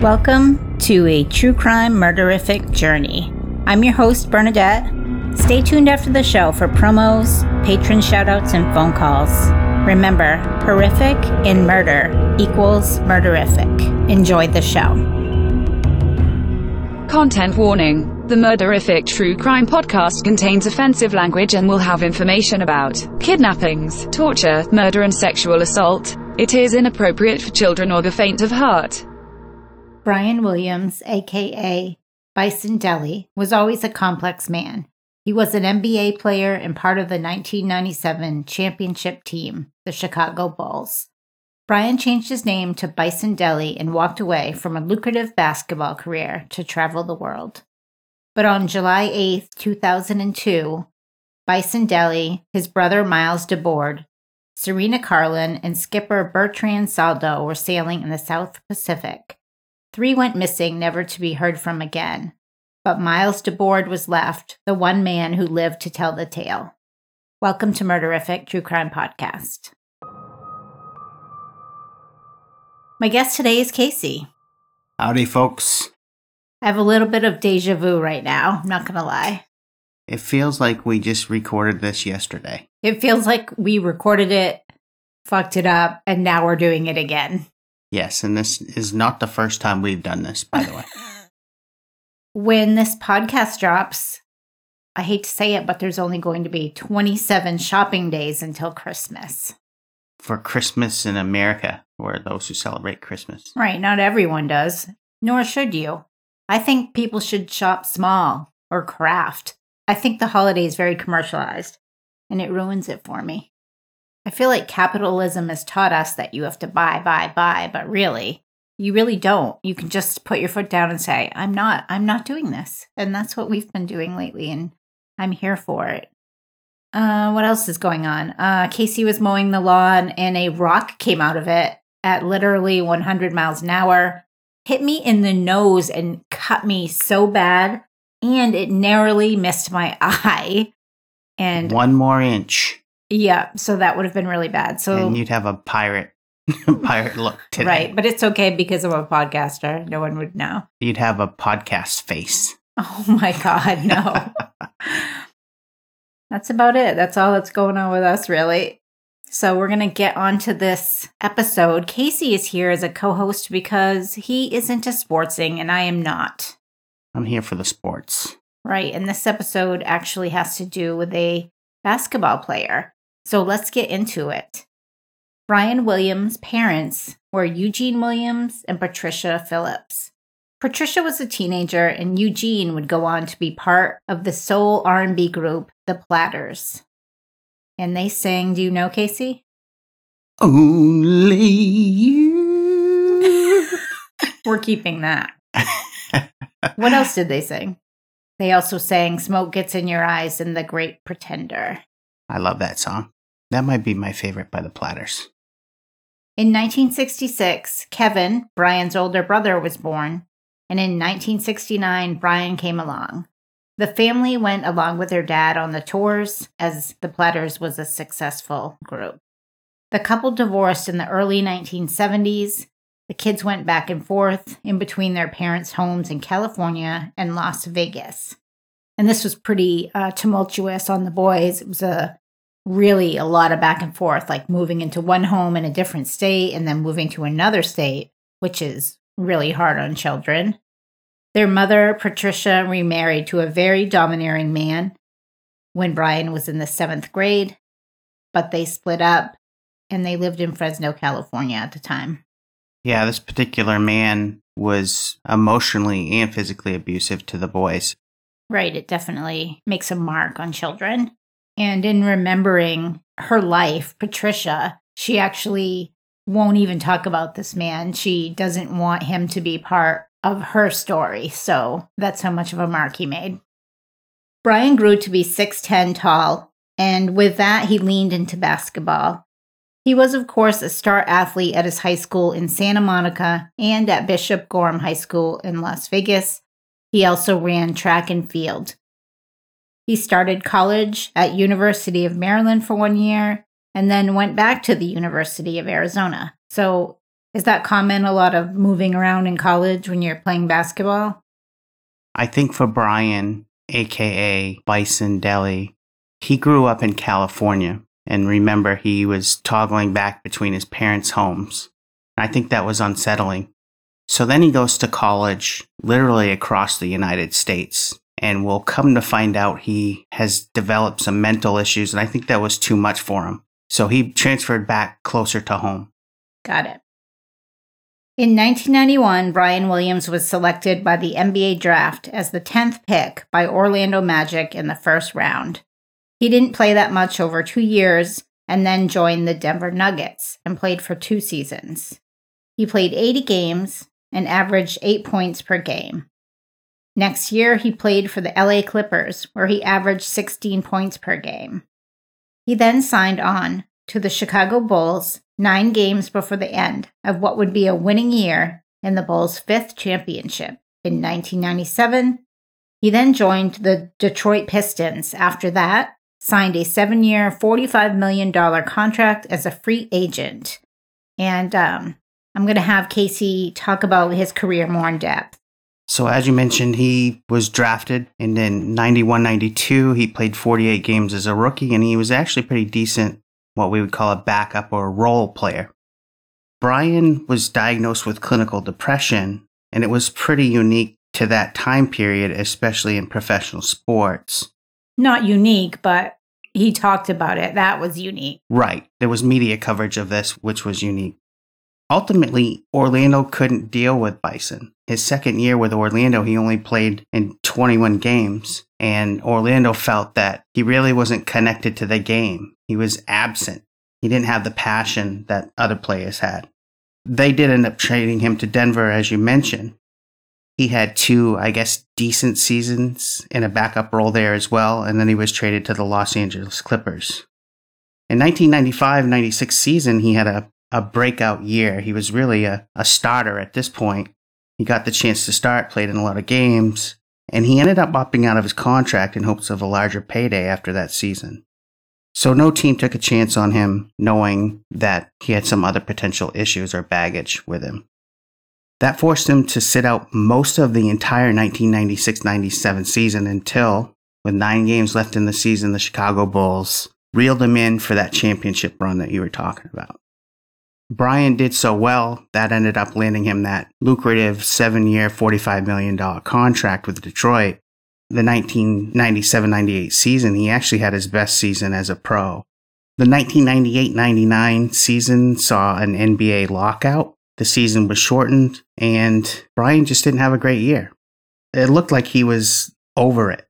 Welcome to a true crime murderific journey. I'm your host, Bernadette. Stay tuned after the show for promos, patron shoutouts, and phone calls. Remember, horrific in murder equals murderific. Enjoy the show. Content warning. The Murderific True Crime podcast contains offensive language and will have information about kidnappings, torture, murder, and sexual assault. It is inappropriate for children or the faint of heart. Brian Williams, aka Bison Dele, was always a complex man. He was an NBA player and part of the 1997 championship team, the Chicago Bulls. Brian changed his name to Bison Dele and walked away from a lucrative basketball career to travel the world. But on July 8, 2002, Bison Dele, his brother Miles Dabord, Serena Karlan, and skipper Bertrand Saldo were sailing in the South Pacific. Three went missing, never to be heard from again. But Miles Dabord was left, the one man who lived to tell the tale. Welcome to Murderific True Crime Podcast. My guest today is Casey. Howdy, folks. I have a little bit of deja vu right now, I'm not gonna lie. It feels like we just recorded this yesterday. It feels like we recorded it, fucked it up, and now we're doing it again. Yes, and this is not the first time we've done this, by the way. When this podcast drops, I hate to say it, but there's only going to be 27 shopping days until Christmas. For Christmas in America, or those who celebrate Christmas. Right, not everyone does, nor should you. I think people should shop small or craft. I think the holiday is very commercialized, and it ruins it for me. I feel like capitalism has taught us that you have to buy, buy, buy, but really, you really don't. You can just put your foot down and say, "I'm not I'm not doing this." And that's what we've been doing lately and I'm here for it. Uh, what else is going on? Uh, Casey was mowing the lawn and a rock came out of it at literally 100 miles an hour, hit me in the nose and cut me so bad, and it narrowly missed my eye. And One more inch, yeah, so that would have been really bad. So and you'd have a pirate, pirate look today. right, but it's okay because I'm a podcaster. No one would know. You'd have a podcast face. Oh my god, no. that's about it. That's all that's going on with us, really. So we're gonna get on to this episode. Casey is here as a co-host because he is into sportsing and I am not. I'm here for the sports. Right, and this episode actually has to do with a basketball player. So let's get into it. Brian Williams' parents were Eugene Williams and Patricia Phillips. Patricia was a teenager and Eugene would go on to be part of the soul R&B group The Platters. And they sang, do you know Casey? Only you. We're keeping that. What else did they sing? They also sang Smoke Gets in Your Eyes and The Great Pretender. I love that song. That might be my favorite by the Platters. In 1966, Kevin, Brian's older brother, was born, and in 1969, Brian came along. The family went along with their dad on the tours, as the Platters was a successful group. The couple divorced in the early 1970s. The kids went back and forth in between their parents' homes in California and Las Vegas. And this was pretty uh, tumultuous on the boys. It was a really a lot of back and forth, like moving into one home in a different state and then moving to another state, which is really hard on children. Their mother, Patricia, remarried to a very domineering man when Brian was in the seventh grade, but they split up and they lived in Fresno, California at the time. Yeah, this particular man was emotionally and physically abusive to the boys. Right, it definitely makes a mark on children. And in remembering her life, Patricia, she actually won't even talk about this man. She doesn't want him to be part of her story. So that's how much of a mark he made. Brian grew to be 6'10 tall, and with that, he leaned into basketball. He was, of course, a star athlete at his high school in Santa Monica and at Bishop Gorman High School in Las Vegas. He also ran track and field. He started college at University of Maryland for one year and then went back to the University of Arizona. So, is that common a lot of moving around in college when you're playing basketball? I think for Brian, aka Bison Dele, he grew up in California and remember he was toggling back between his parents' homes. I think that was unsettling. So then he goes to college, literally across the United States, and we'll come to find out he has developed some mental issues, and I think that was too much for him. So he transferred back closer to home. Got it. In 1991, Brian Williams was selected by the NBA draft as the 10th pick by Orlando Magic in the first round. He didn't play that much over two years and then joined the Denver Nuggets and played for two seasons. He played 80 games and averaged eight points per game. Next year, he played for the LA Clippers, where he averaged 16 points per game. He then signed on to the Chicago Bulls nine games before the end of what would be a winning year in the Bulls' fifth championship in 1997. He then joined the Detroit Pistons after that, signed a seven year, $45 million contract as a free agent. And um, I'm going to have Casey talk about his career more in depth. So, as you mentioned, he was drafted, and then 91 92, he played 48 games as a rookie, and he was actually pretty decent, what we would call a backup or a role player. Brian was diagnosed with clinical depression, and it was pretty unique to that time period, especially in professional sports. Not unique, but he talked about it. That was unique. Right. There was media coverage of this, which was unique. Ultimately, Orlando couldn't deal with Bison. His second year with Orlando, he only played in 21 games, and Orlando felt that he really wasn't connected to the game. He was absent. He didn't have the passion that other players had. They did end up trading him to Denver, as you mentioned. He had two, I guess, decent seasons in a backup role there as well, and then he was traded to the Los Angeles Clippers. In 1995 96 season, he had a a breakout year. He was really a, a starter at this point. He got the chance to start, played in a lot of games, and he ended up opting out of his contract in hopes of a larger payday after that season. So no team took a chance on him, knowing that he had some other potential issues or baggage with him. That forced him to sit out most of the entire 1996 97 season until, with nine games left in the season, the Chicago Bulls reeled him in for that championship run that you were talking about. Brian did so well that ended up landing him that lucrative seven year, $45 million contract with Detroit. The 1997 98 season, he actually had his best season as a pro. The 1998 99 season saw an NBA lockout. The season was shortened, and Brian just didn't have a great year. It looked like he was over it.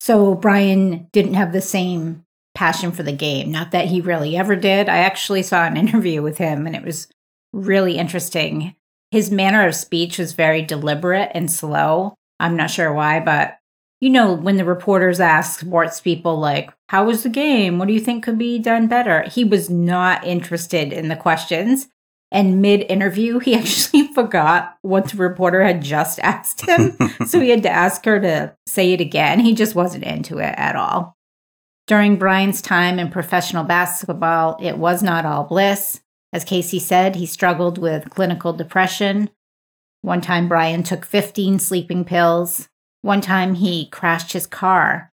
So Brian didn't have the same passion for the game. Not that he really ever did. I actually saw an interview with him and it was really interesting. His manner of speech was very deliberate and slow. I'm not sure why, but you know, when the reporters ask sports people, like, how was the game? What do you think could be done better? He was not interested in the questions. And mid interview, he actually forgot what the reporter had just asked him. so he had to ask her to say it again. He just wasn't into it at all. During Brian's time in professional basketball, it was not all bliss. As Casey said, he struggled with clinical depression. One time, Brian took 15 sleeping pills. One time, he crashed his car.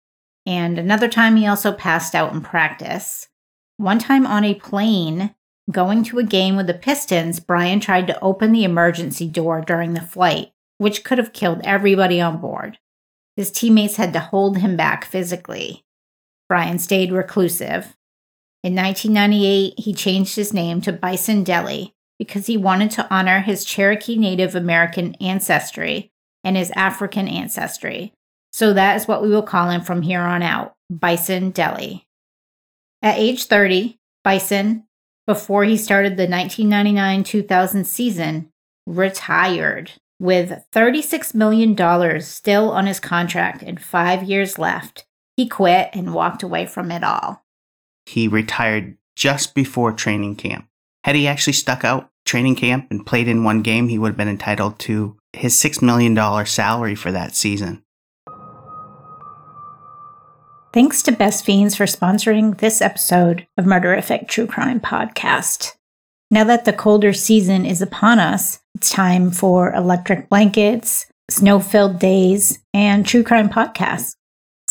And another time, he also passed out in practice. One time on a plane, going to a game with the Pistons, Brian tried to open the emergency door during the flight, which could have killed everybody on board. His teammates had to hold him back physically. Brian stayed reclusive. In 1998, he changed his name to Bison Dele because he wanted to honor his Cherokee Native American ancestry and his African ancestry. So that is what we will call him from here on out Bison Dele. At age 30, Bison, before he started the 1999 2000 season, retired with $36 million still on his contract and five years left. He quit and walked away from it all. He retired just before training camp. Had he actually stuck out training camp and played in one game, he would have been entitled to his $6 million salary for that season. Thanks to Best Fiends for sponsoring this episode of Murderific True Crime Podcast. Now that the colder season is upon us, it's time for electric blankets, snow filled days, and true crime podcasts.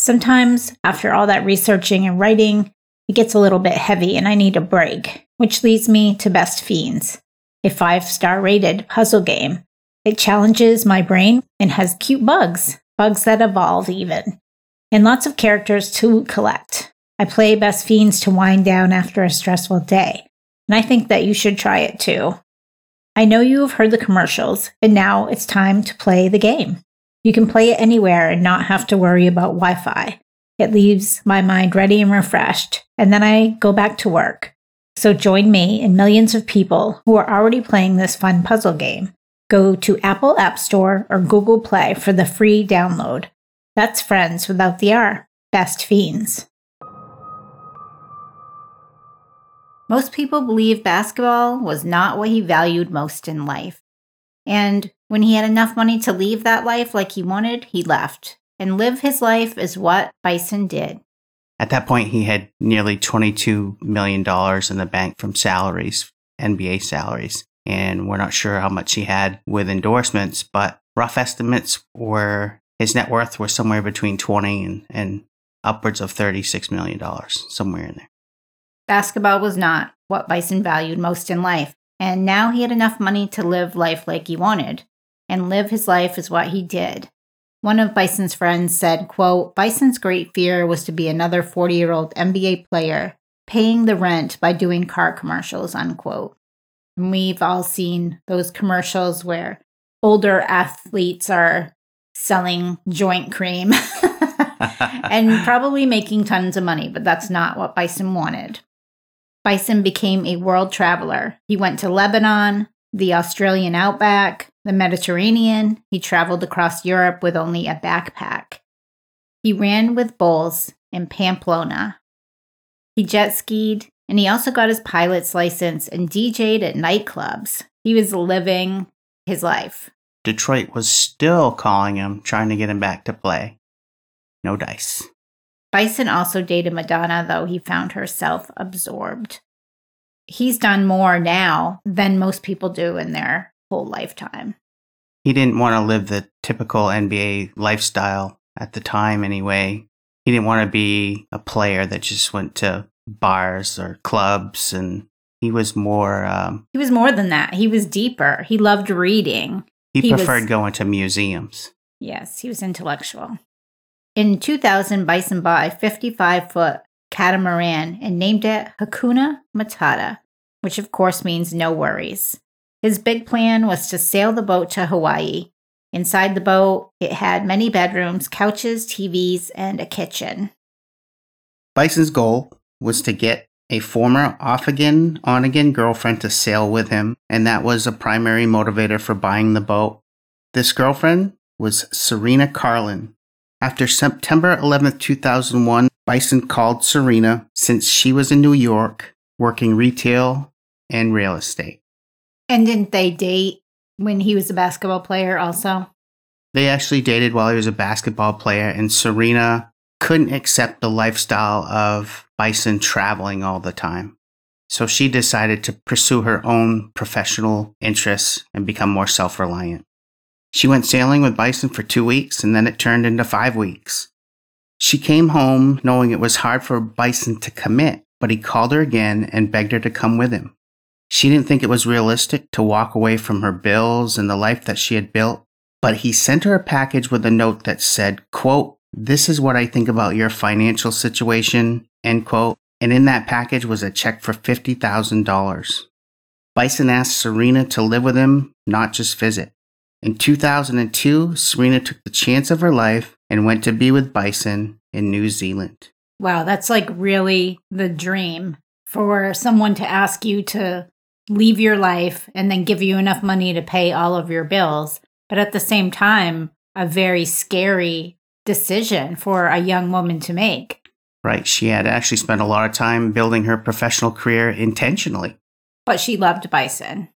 Sometimes, after all that researching and writing, it gets a little bit heavy and I need a break, which leads me to Best Fiends, a five star rated puzzle game. It challenges my brain and has cute bugs, bugs that evolve even, and lots of characters to collect. I play Best Fiends to wind down after a stressful day and I think that you should try it too. I know you have heard the commercials, and now it's time to play the game. You can play it anywhere and not have to worry about Wi Fi. It leaves my mind ready and refreshed, and then I go back to work. So join me and millions of people who are already playing this fun puzzle game. Go to Apple App Store or Google Play for the free download. That's friends without the R. Best fiends. Most people believe basketball was not what he valued most in life. And when he had enough money to leave that life like he wanted, he left. And live his life is what Bison did. At that point, he had nearly $22 million in the bank from salaries, NBA salaries. And we're not sure how much he had with endorsements, but rough estimates were his net worth was somewhere between 20 and, and upwards of $36 million, somewhere in there. Basketball was not what Bison valued most in life, and now he had enough money to live life like he wanted, and live his life is what he did. One of Bison's friends said, quote, Bison's great fear was to be another 40-year-old NBA player paying the rent by doing car commercials, unquote. And we've all seen those commercials where older athletes are selling joint cream and probably making tons of money, but that's not what Bison wanted. Bison became a world traveler. He went to Lebanon, the Australian outback, the Mediterranean. He traveled across Europe with only a backpack. He ran with bulls in Pamplona. He jet skied, and he also got his pilot's license and DJ'd at nightclubs. He was living his life. Detroit was still calling him, trying to get him back to play. No dice. Bison also dated Madonna, though he found herself absorbed. He's done more now than most people do in their whole lifetime. He didn't want to live the typical NBA lifestyle at the time, anyway. He didn't want to be a player that just went to bars or clubs, and he was more. Um, he was more than that. He was deeper. He loved reading. He, he preferred was, going to museums. Yes, he was intellectual. In 2000, Bison bought a 55 foot catamaran and named it Hakuna Matata, which of course means no worries. His big plan was to sail the boat to Hawaii. Inside the boat, it had many bedrooms, couches, TVs, and a kitchen. Bison's goal was to get a former off again, on again girlfriend to sail with him, and that was a primary motivator for buying the boat. This girlfriend was Serena Karlan, after September 11, 2001, Bison called Serena since she was in New York working retail and real estate. And didn't they date when he was a basketball player also? They actually dated while he was a basketball player, and Serena couldn't accept the lifestyle of Bison traveling all the time. So she decided to pursue her own professional interests and become more self reliant. She went sailing with Bison for two weeks and then it turned into five weeks. She came home knowing it was hard for Bison to commit, but he called her again and begged her to come with him. She didn't think it was realistic to walk away from her bills and the life that she had built, but he sent her a package with a note that said, quote, this is what I think about your financial situation, end quote. And in that package was a check for $50,000. Bison asked Serena to live with him, not just visit. In 2002, Serena took the chance of her life and went to be with Bison in New Zealand. Wow, that's like really the dream for someone to ask you to leave your life and then give you enough money to pay all of your bills. But at the same time, a very scary decision for a young woman to make. Right. She had actually spent a lot of time building her professional career intentionally. But she loved Bison.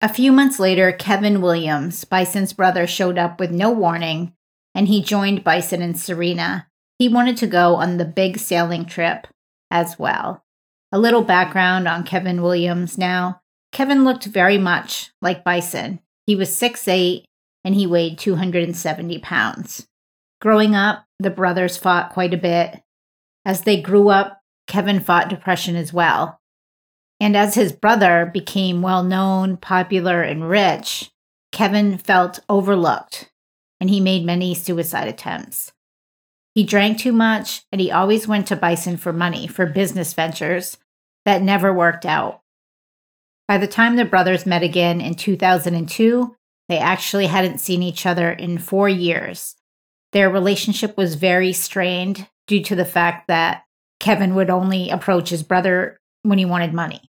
A few months later, Kevin Williams, Bison's brother, showed up with no warning and he joined Bison and Serena. He wanted to go on the big sailing trip as well. A little background on Kevin Williams now. Kevin looked very much like Bison. He was 6'8 and he weighed 270 pounds. Growing up, the brothers fought quite a bit. As they grew up, Kevin fought depression as well. And as his brother became well known, popular, and rich, Kevin felt overlooked and he made many suicide attempts. He drank too much and he always went to Bison for money for business ventures that never worked out. By the time the brothers met again in 2002, they actually hadn't seen each other in four years. Their relationship was very strained due to the fact that Kevin would only approach his brother when he wanted money.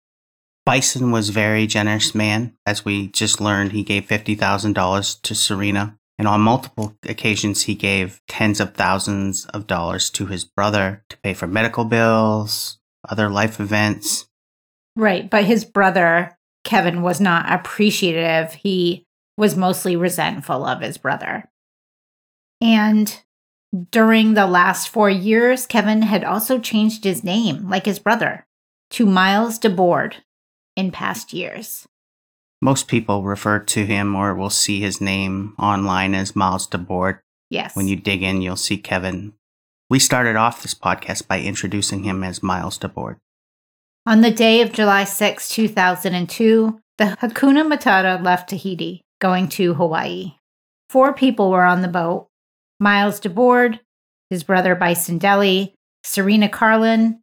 Bison was very generous man. As we just learned, he gave $50,000 to Serena. And on multiple occasions, he gave tens of thousands of dollars to his brother to pay for medical bills, other life events. Right. But his brother, Kevin, was not appreciative. He was mostly resentful of his brother. And during the last four years, Kevin had also changed his name, like his brother, to Miles Dabord in past years. Most people refer to him or will see his name online as Miles Dabord. Yes. When you dig in, you'll see Kevin. We started off this podcast by introducing him as Miles Dabord. On the day of July 6, 2002, the Hakuna Matata left Tahiti going to Hawaii. Four people were on the boat Miles Dabord, his brother Bison Dele, Serena Karlan,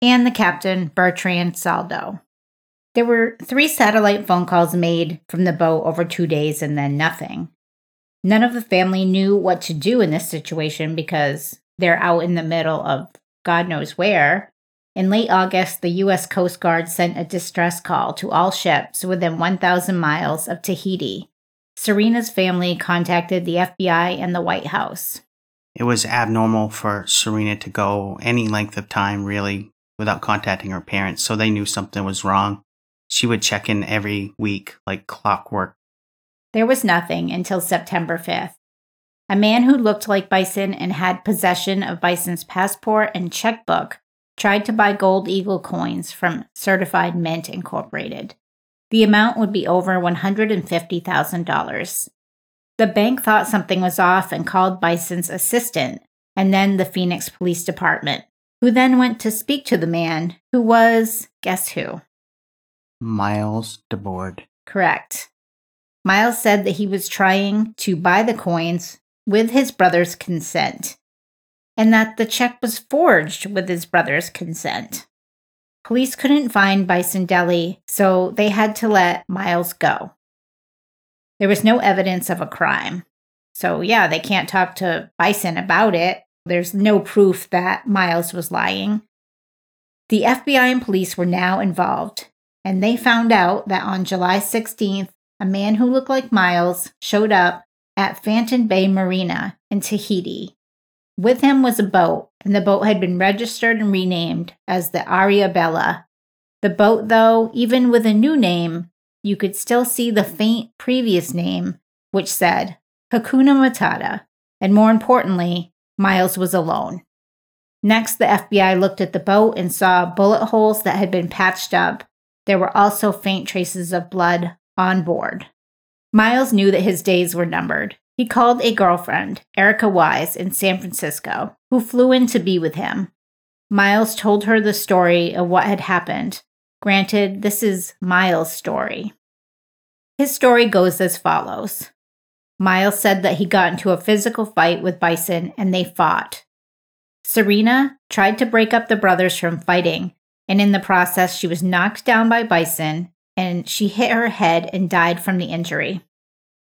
and the captain Bertrand Saldo. There were three satellite phone calls made from the boat over two days and then nothing. None of the family knew what to do in this situation because they're out in the middle of God knows where. In late August, the U.S. Coast Guard sent a distress call to all ships within 1,000 miles of Tahiti Serena's family contacted the FBI and the White House. It was abnormal for Serena to go any length of time, really, without contacting her parents, so they knew something was wrong. She would check in every week like clockwork. There was nothing until September 5th. A man who looked like Bison and had possession of Bison's passport and checkbook tried to buy Gold Eagle coins from Certified Mint Incorporated. The amount would be over $150,000. The bank thought something was off and called Bison's assistant and then the Phoenix Police Department, who then went to speak to the man who was, guess who? Miles Dabord. Correct. Miles said that he was trying to buy the coins with his brother's consent and that the check was forged with his brother's consent. Police couldn't find Bison Dele, so they had to let Miles go. There was no evidence of a crime. So, yeah, they can't talk to Bison about it. There's no proof that Miles was lying. The FBI and police were now involved, and they found out that on July 16th, a man who looked like Miles showed up at Phaeton Bay Marina in Tahiti with him was a boat, and the boat had been registered and renamed as the Ariabella. The boat, though, even with a new name, you could still see the faint previous name, which said Hakuna Matata, and more importantly, Miles was alone. Next, the FBI looked at the boat and saw bullet holes that had been patched up. There were also faint traces of blood on board. Miles knew that his days were numbered. He called a girlfriend, Erica Wise, in San Francisco, who flew in to be with him. Miles told her the story of what had happened. Granted, this is Miles' story. His story goes as follows Miles said that he got into a physical fight with Bison and they fought. Serena tried to break up the brothers from fighting, and in the process, she was knocked down by Bison and she hit her head and died from the injury.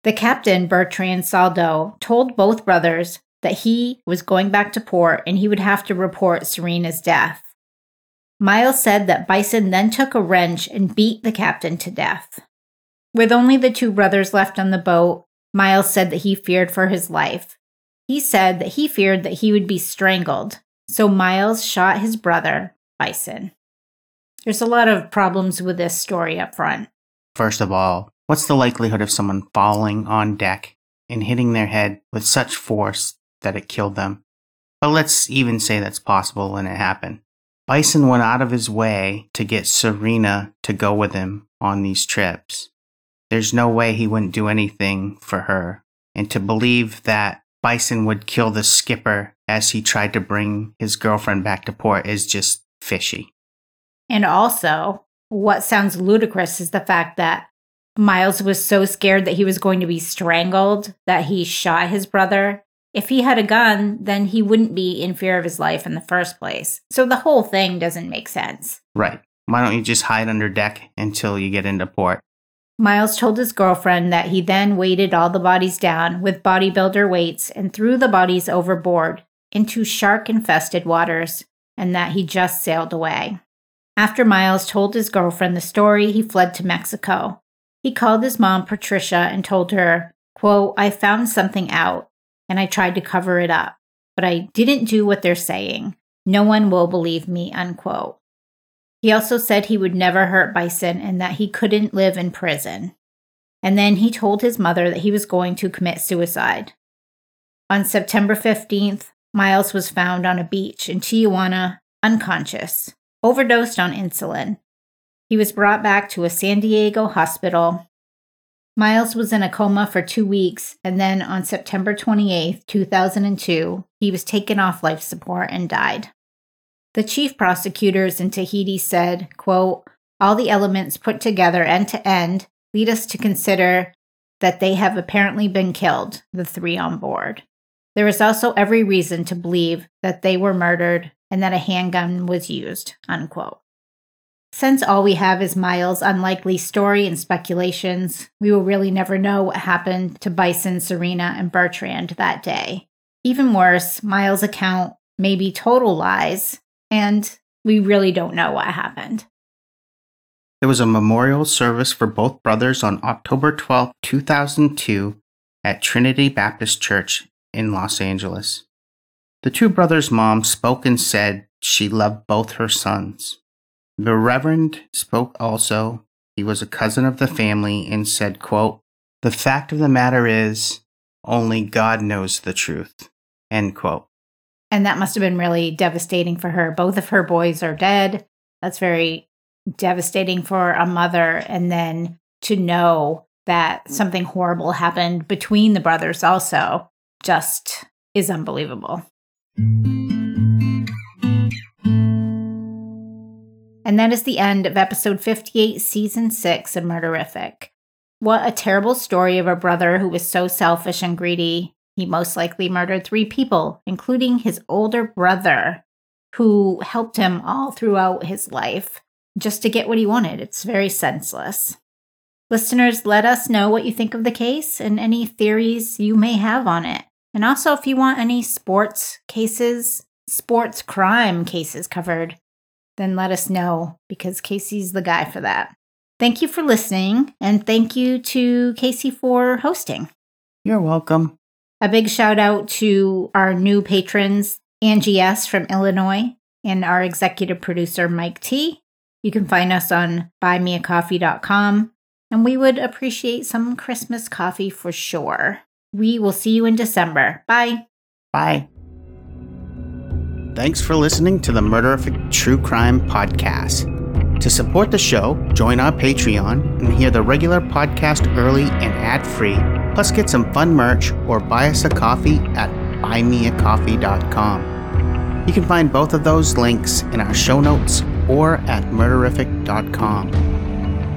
The captain, Bertrand Saldo, told both brothers that he was going back to port and he would have to report Serena's death. Miles said that Bison then took a wrench and beat the captain to death. With only the two brothers left on the boat, Miles said that he feared for his life. He said that he feared that he would be strangled, so Miles shot his brother, Bison. There's a lot of problems with this story up front. First of all, what's the likelihood of someone falling on deck and hitting their head with such force that it killed them? But let's even say that's possible and it happened. Bison went out of his way to get Serena to go with him on these trips. There's no way he wouldn't do anything for her. And to believe that Bison would kill the skipper as he tried to bring his girlfriend back to port is just fishy. And also, what sounds ludicrous is the fact that Miles was so scared that he was going to be strangled that he shot his brother if he had a gun, then he wouldn't be in fear of his life in the first place. So the whole thing doesn't make sense. Right. Why don't you just hide under deck until you get into port? Miles told his girlfriend that he then weighted all the bodies down with bodybuilder weights and threw the bodies overboard into shark infested waters and that he just sailed away. After Miles told his girlfriend the story, he fled to Mexico. He called his mom, Patricia, and told her, quote, I found something out and I tried to cover it up, but I didn't do what they're saying. No one will believe me, unquote. He also said he would never hurt Bison and that he couldn't live in prison. And then he told his mother that he was going to commit suicide. On September 15th, Miles was found on a beach in Tijuana, unconscious, overdosed on insulin. He was brought back to a San Diego hospital Miles was in a coma for two weeks, and then on September 28, 2002, he was taken off life support and died. The chief prosecutors in Tahiti said, quote, all the elements put together end to end lead us to consider that they have apparently been killed, the three on board. There is also every reason to believe that they were murdered and that a handgun was used, unquote. Since all we have is Miles' unlikely story and speculations, we will really never know what happened to Bison, Serena, and Bertrand that day. Even worse, Miles' account may be total lies, and we really don't know what happened. There was a memorial service for both brothers on October 12, 2002, at Trinity Baptist Church in Los Angeles. The two brothers' mom spoke and said she loved both her sons. The Reverend spoke also. He was a cousin of the family and said, quote, The fact of the matter is, only God knows the truth. End quote. And that must have been really devastating for her. Both of her boys are dead. That's very devastating for a mother. And then to know that something horrible happened between the brothers also just is unbelievable. And that is the end of episode 58, season 6 of Murderific. What a terrible story of a brother who was so selfish and greedy. He most likely murdered three people, including his older brother, who helped him all throughout his life just to get what he wanted. It's very senseless. Listeners, let us know what you think of the case and any theories you may have on it. And also, if you want any sports cases, sports crime cases covered, then let us know because Casey's the guy for that. Thank you for listening, and thank you to Casey for hosting. You're welcome. A big shout out to our new patrons, Angie S. from Illinois, and our executive producer, Mike T. You can find us on buymeacoffee.com, and we would appreciate some Christmas coffee for sure. We will see you in December. Bye. Bye. Thanks for listening to the Murderific True Crime Podcast. To support the show, join our Patreon and hear the regular podcast early and ad free, plus get some fun merch or buy us a coffee at buymeacoffee.com. You can find both of those links in our show notes or at murderific.com.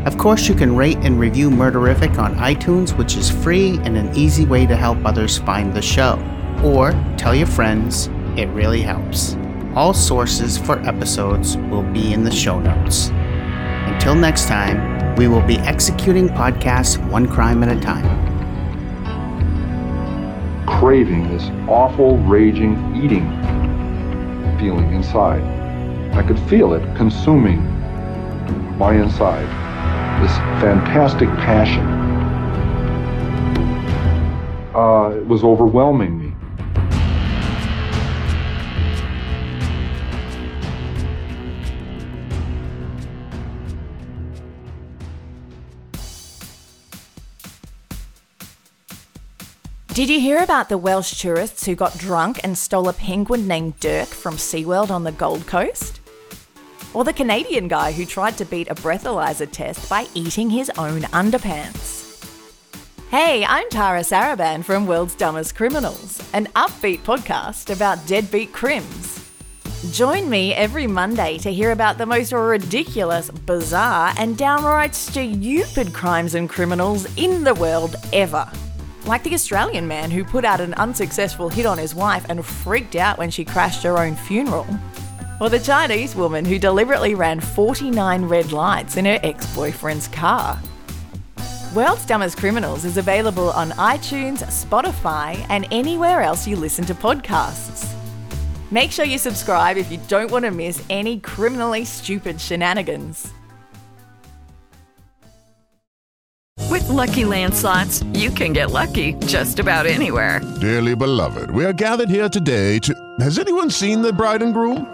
Of course, you can rate and review Murderific on iTunes, which is free and an easy way to help others find the show. Or tell your friends it really helps. All sources for episodes will be in the show notes. Until next time, we will be executing podcasts one crime at a time. craving, this awful, raging, eating feeling inside. I could feel it consuming my inside. This fantastic passion. Uh, it was overwhelming me. Did you hear about the Welsh tourists who got drunk and stole a penguin named Dirk from SeaWorld on the Gold Coast? Or the Canadian guy who tried to beat a breathalyzer test by eating his own underpants? Hey, I'm Tara Saraban from World's Dumbest Criminals, an upbeat podcast about deadbeat crims. Join me every Monday to hear about the most ridiculous, bizarre, and downright stupid crimes and criminals in the world ever. Like the Australian man who put out an unsuccessful hit on his wife and freaked out when she crashed her own funeral. Or the Chinese woman who deliberately ran 49 red lights in her ex boyfriend's car. World's Dumbest Criminals is available on iTunes, Spotify, and anywhere else you listen to podcasts. Make sure you subscribe if you don't want to miss any criminally stupid shenanigans. With Lucky Land slots, you can get lucky just about anywhere. Dearly beloved, we are gathered here today to. Has anyone seen the bride and groom?